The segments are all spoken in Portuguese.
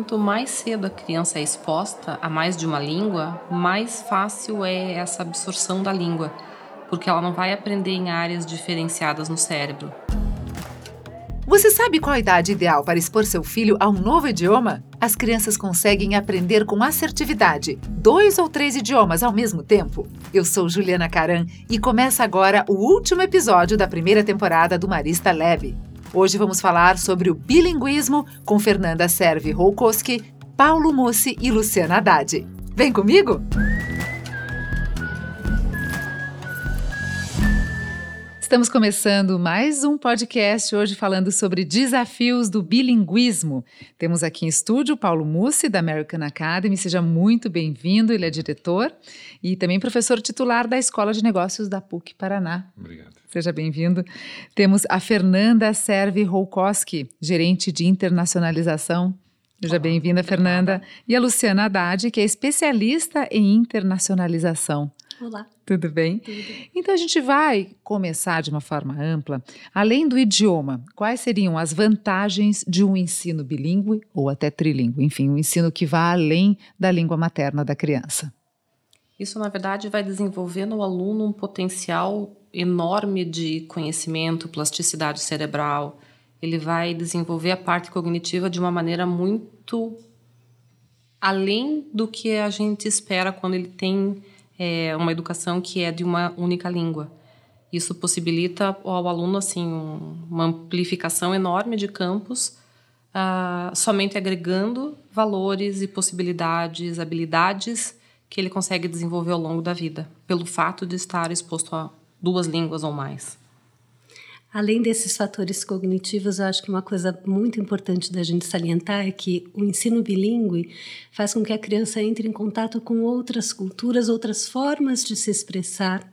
Quanto mais cedo a criança é exposta a mais de uma língua, mais fácil é essa absorção da língua, porque ela não vai aprender em áreas diferenciadas no cérebro. Você sabe qual a idade ideal para expor seu filho a um novo idioma? As crianças conseguem aprender com assertividade dois ou três idiomas ao mesmo tempo. Eu sou Juliana Caran e começa agora o último episódio da primeira temporada do Marista Lab. Hoje vamos falar sobre o bilinguismo com Fernanda Serve Roukoski, Paulo Mussi e Luciana Haddad. Vem comigo? Estamos começando mais um podcast hoje falando sobre desafios do bilinguismo. Temos aqui em estúdio Paulo Mussi, da American Academy. Seja muito bem-vindo, ele é diretor e também professor titular da Escola de Negócios da PUC Paraná. Obrigado. Seja bem-vindo. Temos a Fernanda Serve Roukoski, gerente de internacionalização. Seja bem-vinda, Fernanda. E a Luciana Haddad, que é especialista em internacionalização. Olá. Tudo bem? Tudo. Então a gente vai começar de uma forma ampla. Além do idioma, quais seriam as vantagens de um ensino bilíngue ou até trilíngue? Enfim, um ensino que vá além da língua materna da criança. Isso, na verdade, vai desenvolver no aluno um potencial enorme de conhecimento, plasticidade cerebral. Ele vai desenvolver a parte cognitiva de uma maneira muito além do que a gente espera quando ele tem é, uma educação que é de uma única língua. Isso possibilita ao aluno assim um, uma amplificação enorme de campos, uh, somente agregando valores e possibilidades, habilidades que ele consegue desenvolver ao longo da vida, pelo fato de estar exposto a duas línguas ou mais. Além desses fatores cognitivos, eu acho que uma coisa muito importante da gente salientar é que o ensino bilíngue faz com que a criança entre em contato com outras culturas, outras formas de se expressar,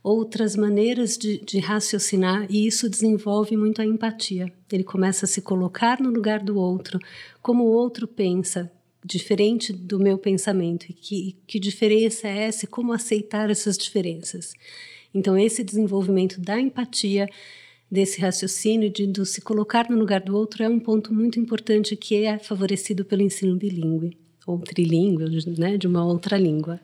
outras maneiras de, de raciocinar, e isso desenvolve muito a empatia. Ele começa a se colocar no lugar do outro, como o outro pensa, diferente do meu pensamento, e que, que diferença é essa e como aceitar essas diferenças. Então, esse desenvolvimento da empatia, desse raciocínio, de, de se colocar no lugar do outro, é um ponto muito importante que é favorecido pelo ensino bilíngue, ou trilíngue, né, de uma outra língua.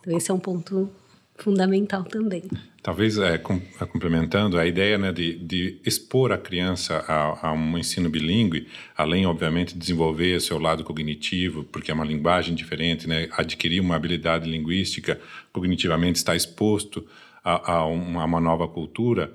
Então, esse é um ponto fundamental também. Talvez, é, com, é, complementando, a ideia né, de, de expor a criança a, a, um ensino bilíngue, além, obviamente, de desenvolver seu lado cognitivo, porque é uma linguagem diferente, né, adquirir uma habilidade linguística, cognitivamente está exposto a, a, uma, a uma nova cultura,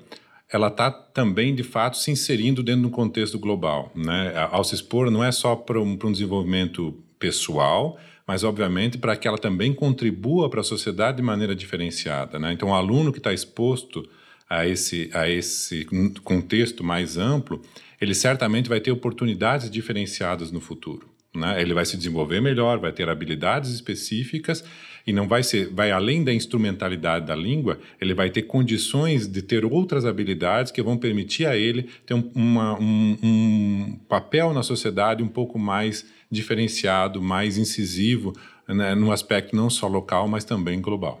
ela está também, de fato, se inserindo dentro de um contexto global. Né? Ao se expor, não é só para um, um desenvolvimento pessoal, mas, obviamente, para que ela também contribua para a sociedade de maneira diferenciada. Né? Então, o aluno que está exposto a esse, a esse contexto mais amplo, ele certamente vai ter oportunidades diferenciadas no futuro. Né? Ele vai se desenvolver melhor, vai ter habilidades específicas e não vai ser, vai além da instrumentalidade da língua, ele vai ter condições de ter outras habilidades que vão permitir a ele ter um, uma, um, um papel na sociedade um pouco mais diferenciado, mais incisivo, né, no aspecto não só local, mas também global.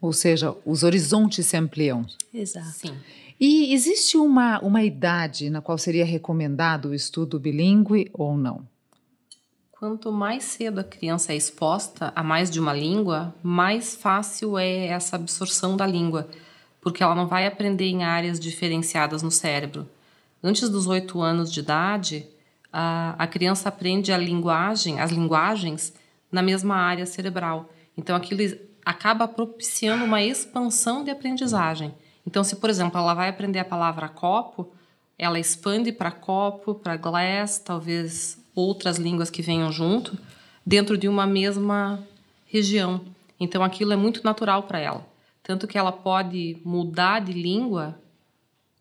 Ou seja, os horizontes se ampliam. Exato. Sim. E existe uma, uma idade na qual seria recomendado o estudo bilíngue ou não? Quanto mais cedo a criança é exposta a mais de uma língua, mais fácil é essa absorção da língua, porque ela não vai aprender em áreas diferenciadas no cérebro. Antes dos oito anos de idade, a, a criança aprende a linguagem, as linguagens na mesma área cerebral. Então aquilo acaba propiciando uma expansão de aprendizagem. Então, se por exemplo ela vai aprender a palavra copo, ela expande para copo, para glass, talvez outras línguas que venham junto, dentro de uma mesma região. Então aquilo é muito natural para ela. Tanto que ela pode mudar de língua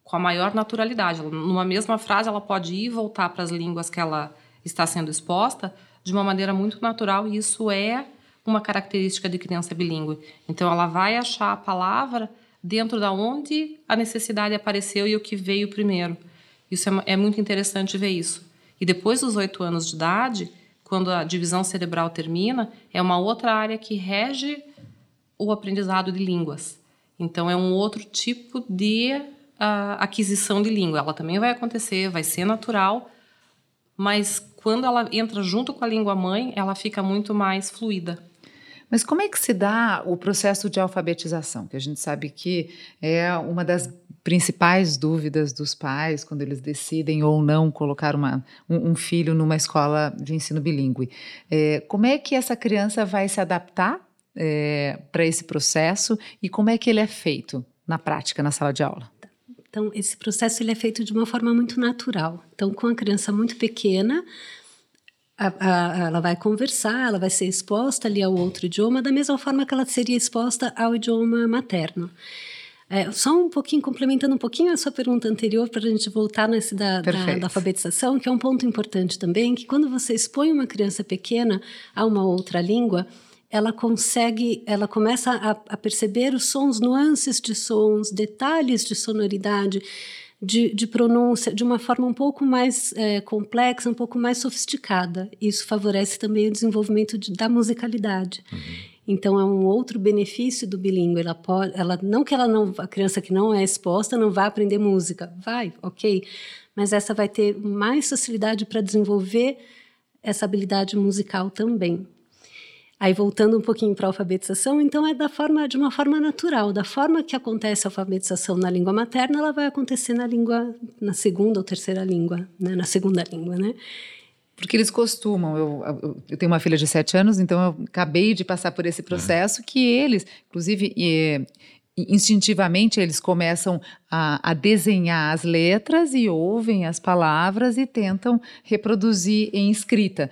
com a maior naturalidade. Numa mesma frase, ela pode ir e voltar para as línguas que ela está sendo exposta de uma maneira muito natural, e isso é uma característica de criança bilíngue. Então, ela vai achar a palavra dentro da onde a necessidade apareceu e o que veio primeiro. Isso é, é muito interessante ver isso. E depois dos oito anos de idade, quando a divisão cerebral termina, é uma outra área que rege o aprendizado de línguas. Então, é um outro tipo de uh, aquisição de língua. Ela também vai acontecer, vai ser natural, mas quando ela entra junto com a língua mãe, ela fica muito mais fluida. Mas como é que se dá o processo de alfabetização? Que a gente sabe que é uma das principais dúvidas dos pais quando eles decidem ou não colocar uma, um, um filho numa escola de ensino bilíngue. É, como é que essa criança vai se adaptar é, para esse processo e como é que ele é feito na prática, na sala de aula? Então, esse processo ele é feito de uma forma muito natural. Então, com a criança muito pequena, a, a, ela vai conversar, ela vai ser exposta ali ao outro idioma, da mesma forma que ela seria exposta ao idioma materno. É, só um pouquinho, complementando um pouquinho a sua pergunta anterior, para a gente voltar nesse da, da, da, alfabetização, que é um ponto importante também, que quando você expõe uma criança pequena a uma outra língua, ela consegue, ela começa a, a perceber os sons, nuances de sons, detalhes de sonoridade, de, de pronúncia de uma forma um pouco mais é, complexa, um pouco mais sofisticada. Isso favorece também o desenvolvimento de, da musicalidade. Uhum. Então é um outro benefício do bilíngue. Ela pode, ela não que ela não, a criança que não é exposta não vai aprender música, vai, ok, mas essa vai ter mais facilidade para desenvolver essa habilidade musical também. Aí voltando um pouquinho para a alfabetização, então é da forma de uma forma natural, da forma que acontece a alfabetização na língua materna, ela vai acontecer na língua na segunda ou terceira língua, né? na segunda língua, né? Porque eles costumam, eu, eu, eu, tenho uma filha de sete anos, então eu acabei de passar por esse processo que eles, inclusive, e, instintivamente eles começam a, a, desenhar as letras e ouvem as palavras e tentam reproduzir em escrita.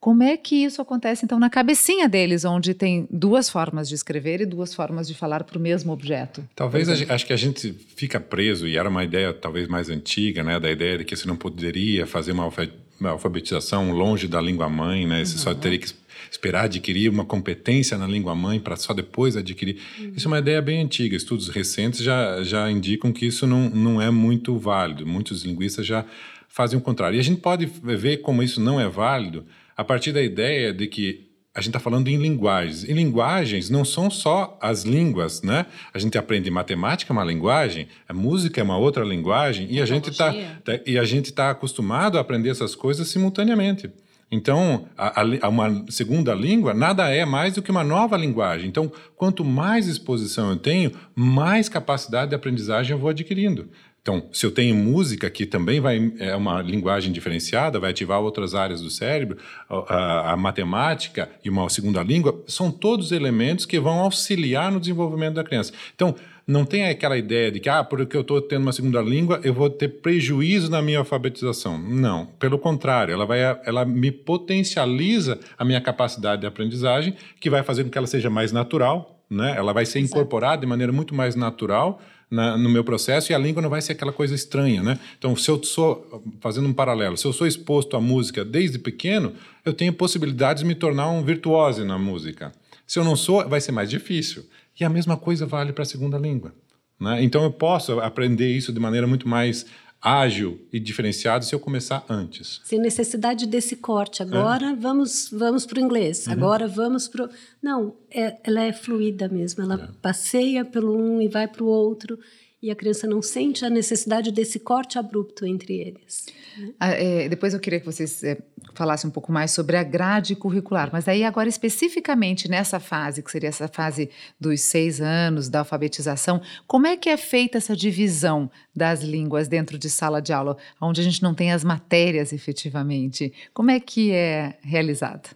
Como é que isso acontece, então, na cabecinha deles, onde tem duas formas de escrever e duas formas de falar para o mesmo objeto? Talvez, a, acho que a gente fica preso, e era uma ideia talvez mais antiga, né, da ideia de que você não poderia fazer uma, uma alfabetização longe da língua mãe, né, você uhum. só teria que esperar adquirir uma competência na língua mãe para só depois adquirir. Uhum. Isso é uma ideia bem antiga. Estudos recentes já, já indicam que isso não, não é muito válido. Muitos linguistas já fazem o contrário. E a gente pode ver como isso não é válido a partir da ideia de que a gente está falando em linguagens. E linguagens não são só as línguas, né? A gente aprende matemática é uma linguagem, a música é uma outra linguagem, e a gente está tá, e a gente está acostumado a aprender essas coisas simultaneamente. Então, a, a, uma segunda língua nada é mais do que uma nova linguagem. Então, quanto mais exposição eu tenho, mais capacidade de aprendizagem eu vou adquirindo. Então, se eu tenho música que também vai é uma linguagem diferenciada, vai ativar outras áreas do cérebro, a, a, matemática e uma segunda língua, são todos elementos que vão auxiliar no desenvolvimento da criança. Então, não tem aquela ideia de que, ah, porque eu estou tendo uma segunda língua, eu vou ter prejuízo na minha alfabetização. Não, pelo contrário, ela, vai, ela me potencializa a minha capacidade de aprendizagem, que vai fazer com que ela seja mais natural, né? ela vai ser Exato. incorporada de maneira muito mais natural na, no meu processo e a língua não vai ser aquela coisa estranha, né? Então, se eu sou, fazendo um paralelo, se eu sou exposto à música desde pequeno, eu tenho possibilidades de me tornar um virtuose na música. Se eu não sou, vai ser mais difícil. E a mesma coisa vale para a segunda língua. Né? Então, eu posso aprender isso de maneira muito mais ágil e diferenciado se eu começar antes. Sem necessidade desse corte. Agora é. vamos vamos para o inglês. Uhum. Agora vamos para Não, é, ela é fluida mesmo. Ela é. passeia pelo um e vai para o outro e a criança não sente a necessidade desse corte abrupto entre eles. Né? Ah, é, depois eu queria que vocês é, falassem um pouco mais sobre a grade curricular, mas aí agora especificamente nessa fase, que seria essa fase dos seis anos da alfabetização, como é que é feita essa divisão das línguas dentro de sala de aula, onde a gente não tem as matérias efetivamente? Como é que é realizada?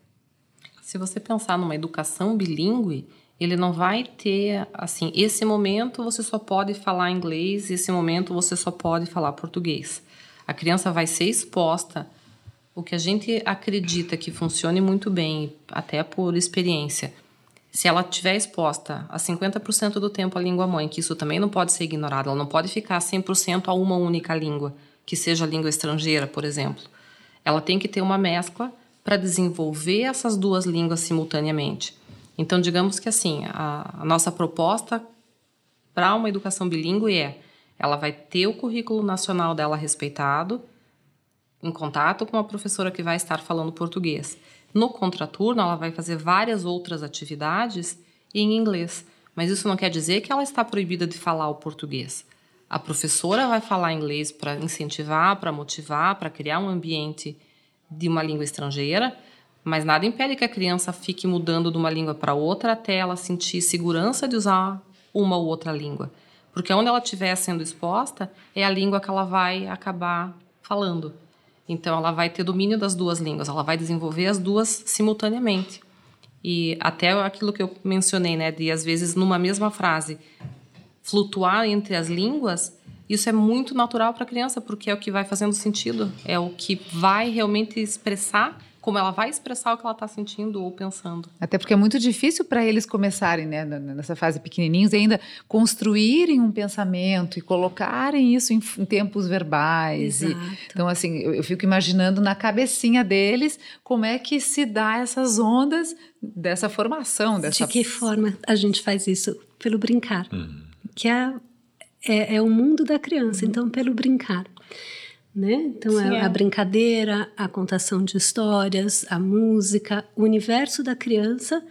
Se você pensar numa educação bilíngue, ele não vai ter assim, esse momento você só pode falar inglês, esse momento você só pode falar português. A criança vai ser exposta o que a gente acredita que funcione muito bem, até por experiência. Se ela estiver exposta a 50% do tempo à língua mãe, que isso também não pode ser ignorado, ela não pode ficar 100% a uma única língua, que seja a língua estrangeira, por exemplo. Ela tem que ter uma mescla para desenvolver essas duas línguas simultaneamente. Então, digamos que assim, a, a nossa proposta para uma educação bilíngue é ela vai ter o currículo nacional dela respeitado, em contato com a professora que vai estar falando português. No contraturno, ela vai fazer várias outras atividades em inglês, mas isso não quer dizer que ela está proibida de falar o português. A professora vai falar inglês para incentivar, para motivar, para criar um ambiente de uma língua estrangeira, mas nada impede que a criança fique mudando de uma língua para outra até ela sentir segurança de usar uma ou outra língua. Porque onde ela estiver sendo exposta é a língua que ela vai acabar falando. Então ela vai ter domínio das duas línguas, ela vai desenvolver as duas simultaneamente. E até aquilo que eu mencionei, né, de às vezes numa mesma frase flutuar entre as línguas, isso é muito natural para a criança, porque é o que vai fazendo sentido, é o que vai realmente expressar como ela vai expressar o que ela está sentindo ou pensando. Até porque é muito difícil para eles começarem, né, nessa fase pequenininhos, ainda construírem um pensamento e colocarem isso em, em tempos verbais. E, então, assim, eu, eu, fico imaginando na cabecinha deles como é que se dá essas ondas dessa formação. Dessa... De que forma a gente faz isso? Pelo brincar. Uhum. Que é, é, é o mundo da criança, uhum. então pelo brincar né? Então Sim, é, é a brincadeira, a contação de histórias, a música, o universo da criança,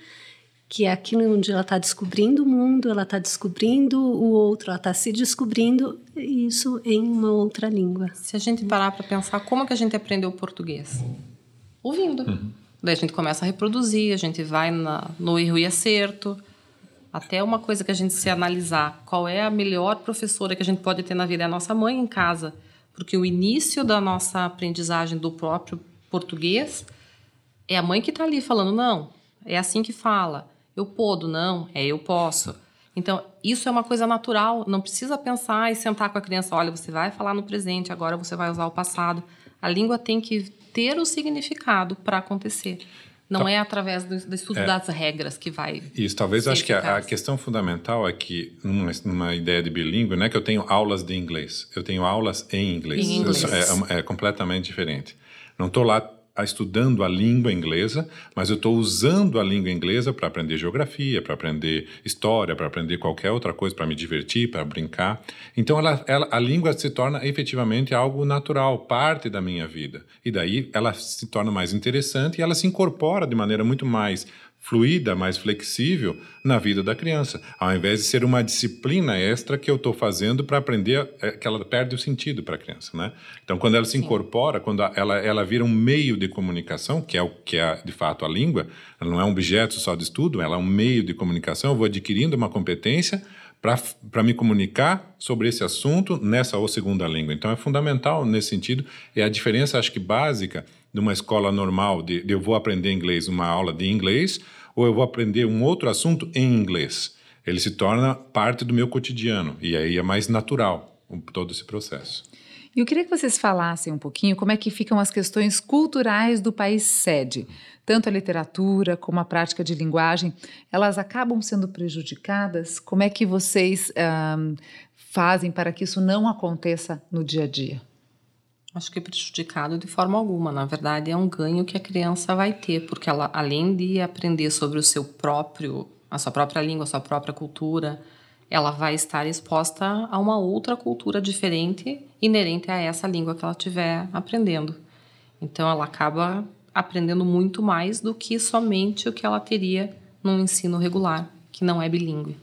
que é aquilo onde ela está descobrindo o mundo, ela está descobrindo o outro, ela está se descobrindo isso em uma outra língua. Se a gente parar para pensar, como que a gente aprendeu português? Ouvindo. Uhum. Daí a gente começa a reproduzir, a gente vai na, no erro e acerto. Até uma coisa que a gente se analisar, qual é a melhor professora que a gente pode ter na vida? É a nossa mãe em casa porque o início da nossa aprendizagem do próprio português é a mãe que está ali falando, não, é assim que fala. Eu podo, não, é eu posso. Então, isso é uma coisa natural, não precisa pensar e sentar com a criança, olha, você vai falar no presente, agora você vai usar o passado. A língua tem que ter o significado para acontecer. Não tá. é através do, do estudo é, das regras que vai. Isso, talvez acho que a, a, questão fundamental é que, numa, numa, ideia de bilíngue, não é que eu tenho aulas de inglês, eu tenho aulas em inglês. Em inglês. É, é, completamente diferente. Não estou lá estudando a língua inglesa, mas eu estou usando a língua inglesa para aprender geografia, para aprender história, para aprender qualquer outra coisa, para me divertir, para brincar. Então, ela, ela, a língua se torna efetivamente algo natural, parte da minha vida. E daí ela se torna mais interessante e ela se incorpora de maneira muito mais fluida, mais flexível na vida da criança, ao invés de ser uma disciplina extra que eu estou fazendo para aprender é, que ela perde o sentido para a criança, né? Então, quando ela se Sim. incorpora, quando ela ela vira um meio de comunicação, que é o que é de fato a língua, ela não é um objeto só de estudo, ela é um meio de comunicação. Eu vou adquirindo uma competência para me comunicar sobre esse assunto nessa ou segunda língua. Então, é fundamental nesse sentido. É a diferença, acho que básica de uma escola normal, de, de eu vou aprender inglês, uma aula de inglês, ou eu vou aprender um outro assunto em inglês. Ele se torna parte do meu cotidiano e aí é mais natural todo esse processo. Eu queria que vocês falassem um pouquinho como é que ficam as questões culturais do país sede. Tanto a literatura como a prática de linguagem, elas acabam sendo prejudicadas? Como é que vocês fazem para que isso não aconteça no dia a dia? Acho que prejudicado de forma alguma. Na verdade, é um ganho que a criança vai ter, porque ela, além de aprender sobre o seu próprio, a sua própria língua, a sua própria cultura, ela vai estar exposta a uma outra cultura diferente inerente a essa língua que ela estiver aprendendo. Então, ela acaba aprendendo muito mais do que somente o que ela teria num ensino regular, que não é bilíngue.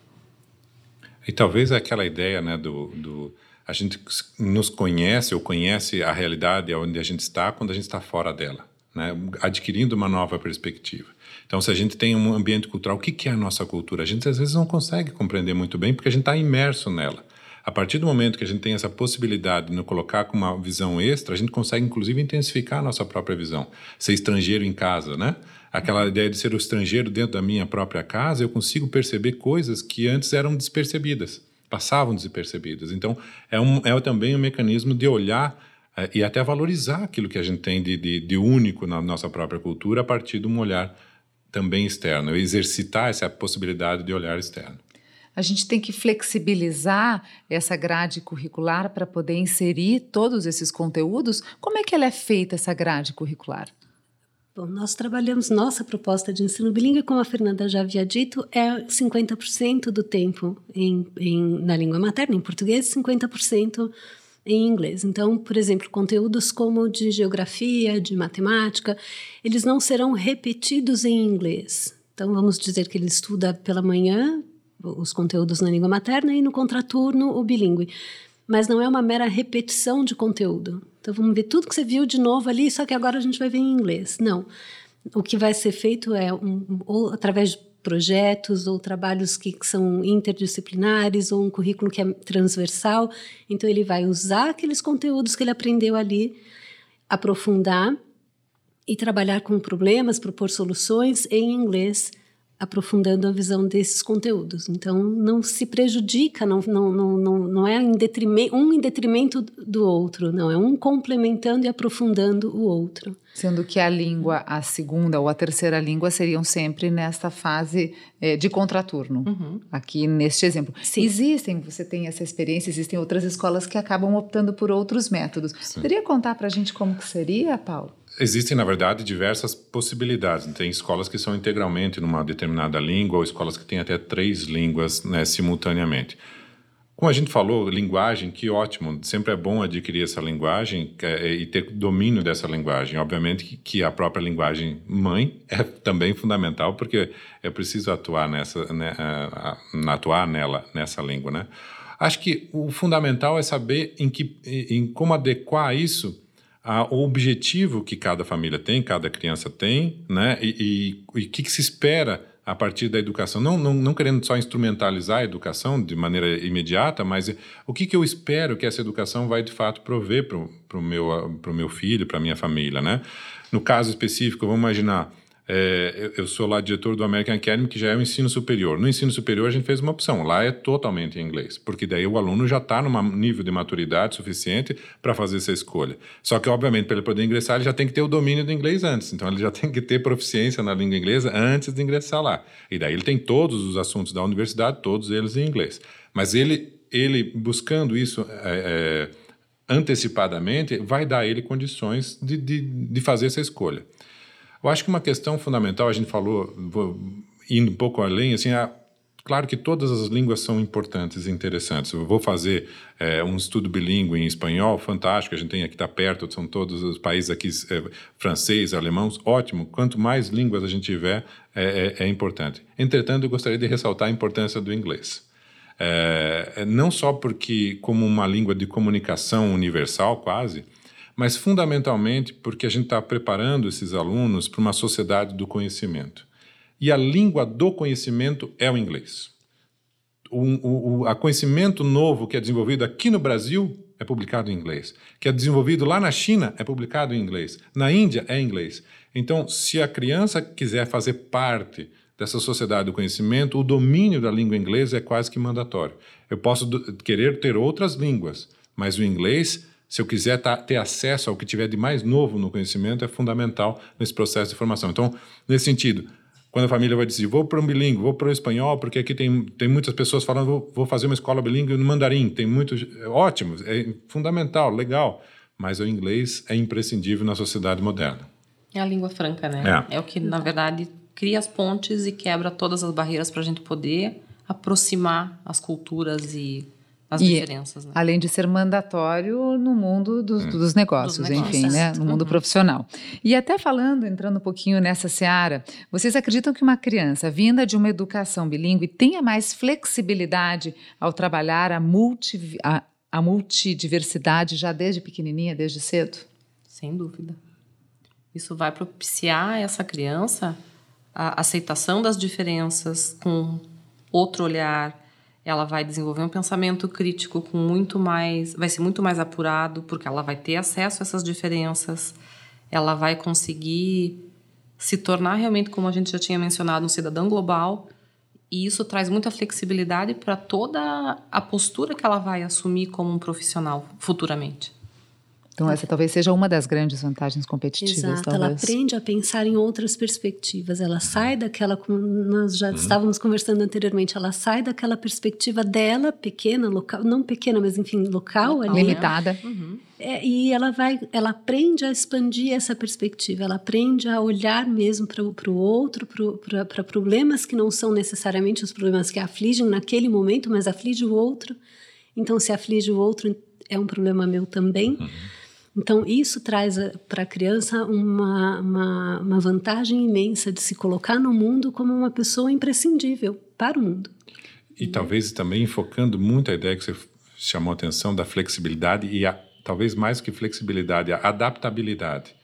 E talvez aquela ideia né, do, do a gente nos conhece ou conhece a realidade onde a gente está quando a gente está fora dela, né? adquirindo uma nova perspectiva. Então, se a gente tem um ambiente cultural, o que é a nossa cultura? A gente às vezes não consegue compreender muito bem porque a gente está imerso nela. A partir do momento que a gente tem essa possibilidade de nos colocar com uma visão extra, a gente consegue inclusive intensificar a nossa própria visão. Ser estrangeiro em casa, né? Aquela ideia de ser o estrangeiro dentro da minha própria casa, eu consigo perceber coisas que antes eram despercebidas passavam despercebidas. Então, é, um, é também um mecanismo de olhar é, e até valorizar aquilo que a gente tem de, de, de, único na nossa própria cultura a partir de um olhar também externo, exercitar essa possibilidade de olhar externo. A gente tem que flexibilizar essa grade curricular para poder inserir todos esses conteúdos. Como é que ela é feita, essa grade curricular? Bom, nós trabalhamos nossa proposta de ensino bilíngue, como a Fernanda já havia dito, é 50% do tempo em, em, na língua materna, em português, 50% em inglês. Então, por exemplo, conteúdos como de geografia, de matemática, eles não serão repetidos em inglês. Então, vamos dizer que ele estuda pela manhã os conteúdos na língua materna e no contraturno o bilíngue. Mas não é uma mera repetição de conteúdo. Então vamos ver tudo que você viu de novo ali, só que agora a gente vai ver em inglês. Não. O que vai ser feito é um, ou através de projetos ou trabalhos que, que são interdisciplinares ou um currículo que é transversal. Então ele vai usar aqueles conteúdos que ele aprendeu ali, aprofundar e trabalhar com problemas, propor soluções em inglês aprofundando a visão desses conteúdos. Então, não se prejudica, não, não, não, não, não é em detrimento, um em detrimento do outro, não, é um complementando e aprofundando o outro. Sendo que a língua, a segunda ou a terceira língua seriam sempre nesta fase é, de contraturno, uhum. aqui neste exemplo. Sim. Existem, você tem essa experiência, existem outras escolas que acabam optando por outros métodos. Sim. Poderia contar para a gente como que seria, Paulo? Existem, na verdade, diversas possibilidades. Tem escolas que são integralmente numa determinada língua ou escolas que têm até três línguas né, simultaneamente. Como a gente falou, linguagem, que ótimo. Sempre é bom adquirir essa linguagem é, e ter domínio dessa linguagem. Obviamente que, a própria linguagem mãe é também fundamental, porque é preciso atuar nessa, né, atuar nela, nessa língua, né? Acho que o fundamental é saber em, que, em como adequar isso o objetivo que cada família tem, cada criança tem, né? E o que, que, se espera a partir da educação. Não, não, não querendo só instrumentalizar a educação de maneira imediata, mas o que, que eu espero que essa educação vai de fato prover para o meu, meu filho, para a minha família, né? No caso específico, vamos imaginar é, eu sou lá diretor do American Academy, que já é o ensino superior. No ensino superior, a gente fez uma opção. Lá é totalmente em inglês, porque daí o aluno já está num nível de maturidade suficiente para fazer essa escolha. Só que, obviamente, para ele poder ingressar, ele já tem que ter o domínio do inglês antes. Então, ele já tem que ter proficiência na língua inglesa antes de ingressar lá. E daí ele tem todos os assuntos da universidade, todos eles em inglês. Mas ele, ele buscando isso é, é, antecipadamente, vai dar a ele condições de, de, de fazer essa escolha. Eu acho que uma questão fundamental, a gente falou, indo um pouco além, assim, a, Claro que todas as línguas são importantes e interessantes. Eu vou fazer é, um estudo bilíngue em espanhol, fantástico. A gente tem aqui, está perto, são todos os países aqui, é, francês, alemão, ótimo. Quanto mais línguas a gente tiver, é, é, é importante. Entretanto, eu gostaria de ressaltar a importância do inglês. É, não só porque, como uma língua de comunicação universal, quase, mas fundamentalmente porque a gente está preparando esses alunos para uma sociedade do conhecimento. E a língua do conhecimento é o inglês. O, o, a conhecimento novo que é desenvolvido aqui no Brasil é publicado em inglês. Que é desenvolvido lá na China é publicado em inglês. Na Índia é inglês. Então, se a criança quiser fazer parte dessa sociedade do conhecimento, o domínio da língua inglesa é quase que mandatório. Eu posso querer ter outras línguas, mas o inglês se eu quiser tá, ter acesso ao que tiver de mais novo no conhecimento, é fundamental nesse processo de formação. Então, nesse sentido, quando a família vai dizer, vou para um bilíngue, vou para o espanhol, porque aqui tem, tem muitas pessoas falando, vou, vou fazer uma escola bilíngue no mandarim, tem muitos, é ótimo, é fundamental, legal, mas o inglês é imprescindível na sociedade moderna. É a língua franca, né? É, é o que, na verdade, cria as pontes e quebra todas as barreiras para a gente poder aproximar as culturas e as e, diferenças. Né? Além de ser mandatório no mundo do, hum. dos, negócios, dos negócios, enfim, né? no mundo uhum. profissional. E até falando, entrando um pouquinho nessa seara, vocês acreditam que uma criança vinda de uma educação bilíngue tenha mais flexibilidade ao trabalhar a, multi, a, a multidiversidade já desde pequenininha, desde cedo? Sem dúvida. Isso vai propiciar essa criança a aceitação das diferenças com outro olhar, ela vai desenvolver um pensamento crítico com muito mais, vai ser muito mais apurado, porque ela vai ter acesso a essas diferenças, ela vai conseguir se tornar realmente, como a gente já tinha mencionado, um cidadão global, e isso traz muita flexibilidade para toda a postura que ela vai assumir como um profissional futuramente. Então, essa talvez seja uma das grandes vantagens competitivas. Exato, talvez. ela aprende a pensar em outras perspectivas. Ela sai daquela, como nós já uhum. estávamos conversando anteriormente, ela sai daquela perspectiva dela, pequena, local, não pequena, mas enfim, local, ali, limitada. Uhum. É, e ela vai, ela aprende a expandir essa perspectiva. Ela aprende a olhar mesmo para o outro, para problemas que não são necessariamente os problemas que afligem naquele momento, mas aflige o outro. Então, se aflige o outro, é um problema meu também. Uhum. Então, isso traz eh, para a criança uma, uma, uma, vantagem imensa de se colocar no mundo como uma pessoa imprescindível para o mundo. E talvez também focando muito a ideia que você chamou a atenção da flexibilidade e a, talvez mais que flexibilidade, a adaptabilidade.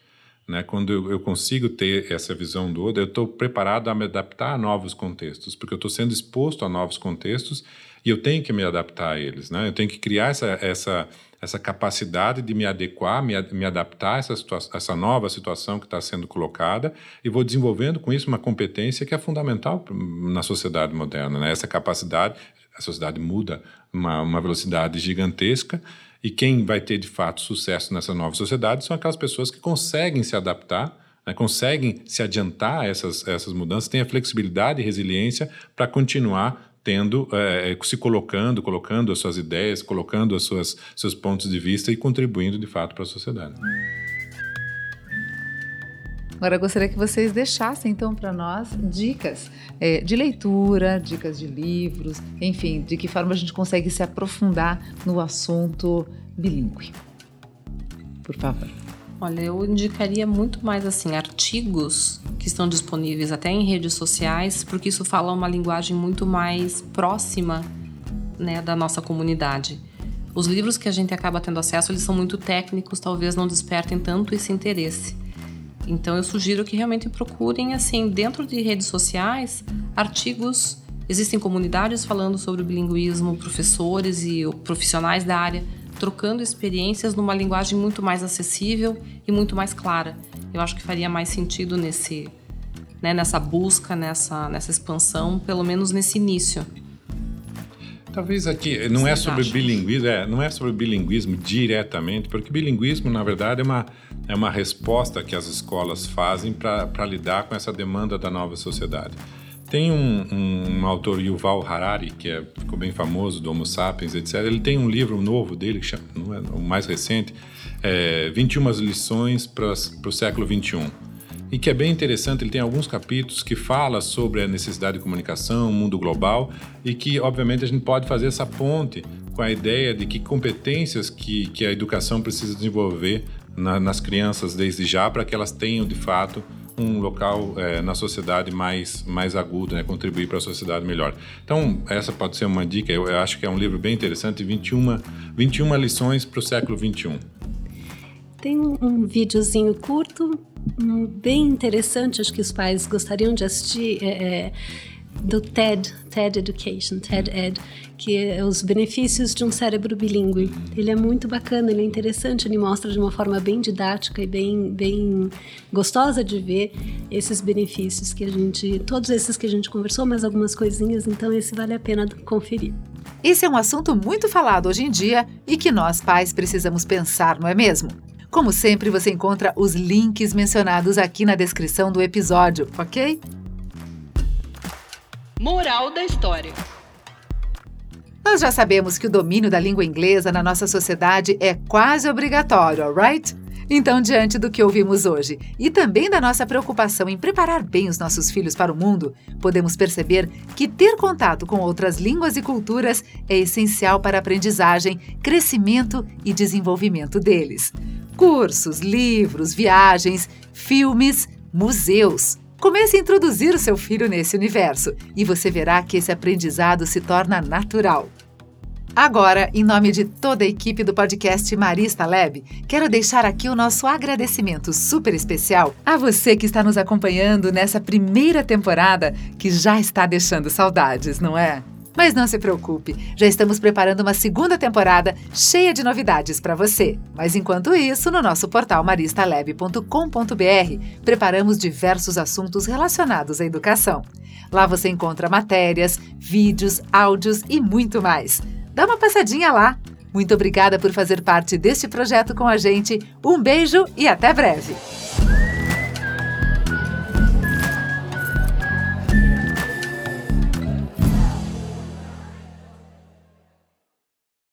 Né? Quando eu, consigo ter essa visão do outro, eu estou preparado a me adaptar a novos contextos, porque eu estou sendo exposto a novos contextos e eu tenho que me adaptar a eles. Né? Eu tenho que criar essa, essa, essa capacidade de me adequar, me, me adaptar a essa, essa nova situação que está sendo colocada e vou desenvolvendo com isso uma competência que é fundamental na sociedade moderna. Né? Essa capacidade, a sociedade muda uma, uma velocidade gigantesca e quem vai ter de fato sucesso nessa nova sociedade são aquelas pessoas que conseguem se adaptar, né, conseguem se adiantar a essas, essas mudanças, têm a flexibilidade e resiliência para continuar tendo, é, se colocando, colocando as suas ideias, colocando as suas seus pontos de vista e contribuindo de fato para a sociedade. Agora eu gostaria que vocês deixassem então para nós dicas é, de leitura, dicas de livros, enfim, de que forma a gente consegue se aprofundar no assunto bilíngue. Por favor. Olha, eu indicaria muito mais assim artigos que estão disponíveis até em redes sociais, porque isso fala uma linguagem muito mais próxima, né, da nossa comunidade. Os livros que a gente acaba tendo acesso, eles são muito técnicos, talvez não despertem tanto esse interesse. Então eu sugiro que realmente procurem assim dentro de redes sociais artigos. Existem comunidades falando sobre bilinguismo, professores e profissionais da área trocando experiências numa linguagem muito mais acessível e muito mais clara. Eu acho que faria mais sentido nesse, né, nessa busca, nessa, nessa expansão, pelo menos nesse início. Talvez aqui não é sobre acham? bilinguismo, é, não é sobre bilinguismo diretamente, porque bilinguismo na verdade é uma é uma resposta que as escolas fazem para lidar com essa demanda da nova sociedade. Tem um, um, um, autor, Yuval Harari, que é, ficou bem famoso, do Homo Sapiens, etc. Ele tem um livro novo dele, que chama, não é, o mais recente, é 21 lições para o século 21 e que é bem interessante. Ele tem alguns capítulos que fala sobre a necessidade de comunicação, mundo global e que, obviamente, a gente pode fazer essa ponte com a ideia de que competências que, que a educação precisa desenvolver na, nas crianças desde já para que elas tenham, de fato, um local é, na sociedade mais, mais agudo, né? contribuir para a sociedade melhor. Então, essa pode ser uma dica. Eu, eu acho que é um livro bem interessante, 21, 21 lições para o século 21. Tem um, um videozinho curto bem interessante, acho que os pais gostariam de assistir, é, é, do TED, TED Education, TED Ed, que é os benefícios de um cérebro bilíngue. Ele é muito bacana, ele é interessante, ele mostra de uma forma bem didática e bem, bem gostosa de ver esses benefícios que a gente, todos esses que a gente conversou, mais algumas coisinhas, então esse vale a pena conferir. Esse é um assunto muito falado hoje em dia e que nós pais precisamos pensar, não é mesmo? Como sempre, você encontra os links mencionados aqui na descrição do episódio, ok? Moral da história. Nós já sabemos que o domínio da língua inglesa na nossa sociedade é quase obrigatório, alright? Então, diante do que ouvimos hoje e também da nossa preocupação em preparar bem os nossos filhos para o mundo, podemos perceber que ter contato com outras línguas e culturas é essencial para a aprendizagem, crescimento e desenvolvimento deles. Cursos, livros, viagens, filmes, museus. Comece a introduzir o seu filho nesse universo e você verá que esse aprendizado se torna natural. Agora, em nome de toda a equipe do podcast Marista Lab, quero deixar aqui o nosso agradecimento super especial a você que está nos acompanhando nessa primeira temporada que já está deixando saudades, não é? Mas não se preocupe, já estamos preparando uma segunda temporada cheia de novidades para você. Mas enquanto isso, no nosso portal maristalab.com.br, preparamos diversos assuntos relacionados à educação. Lá você encontra matérias, vídeos, áudios e muito mais. Dá uma passadinha lá. Muito obrigada por fazer parte deste projeto com a gente. Um beijo e até breve!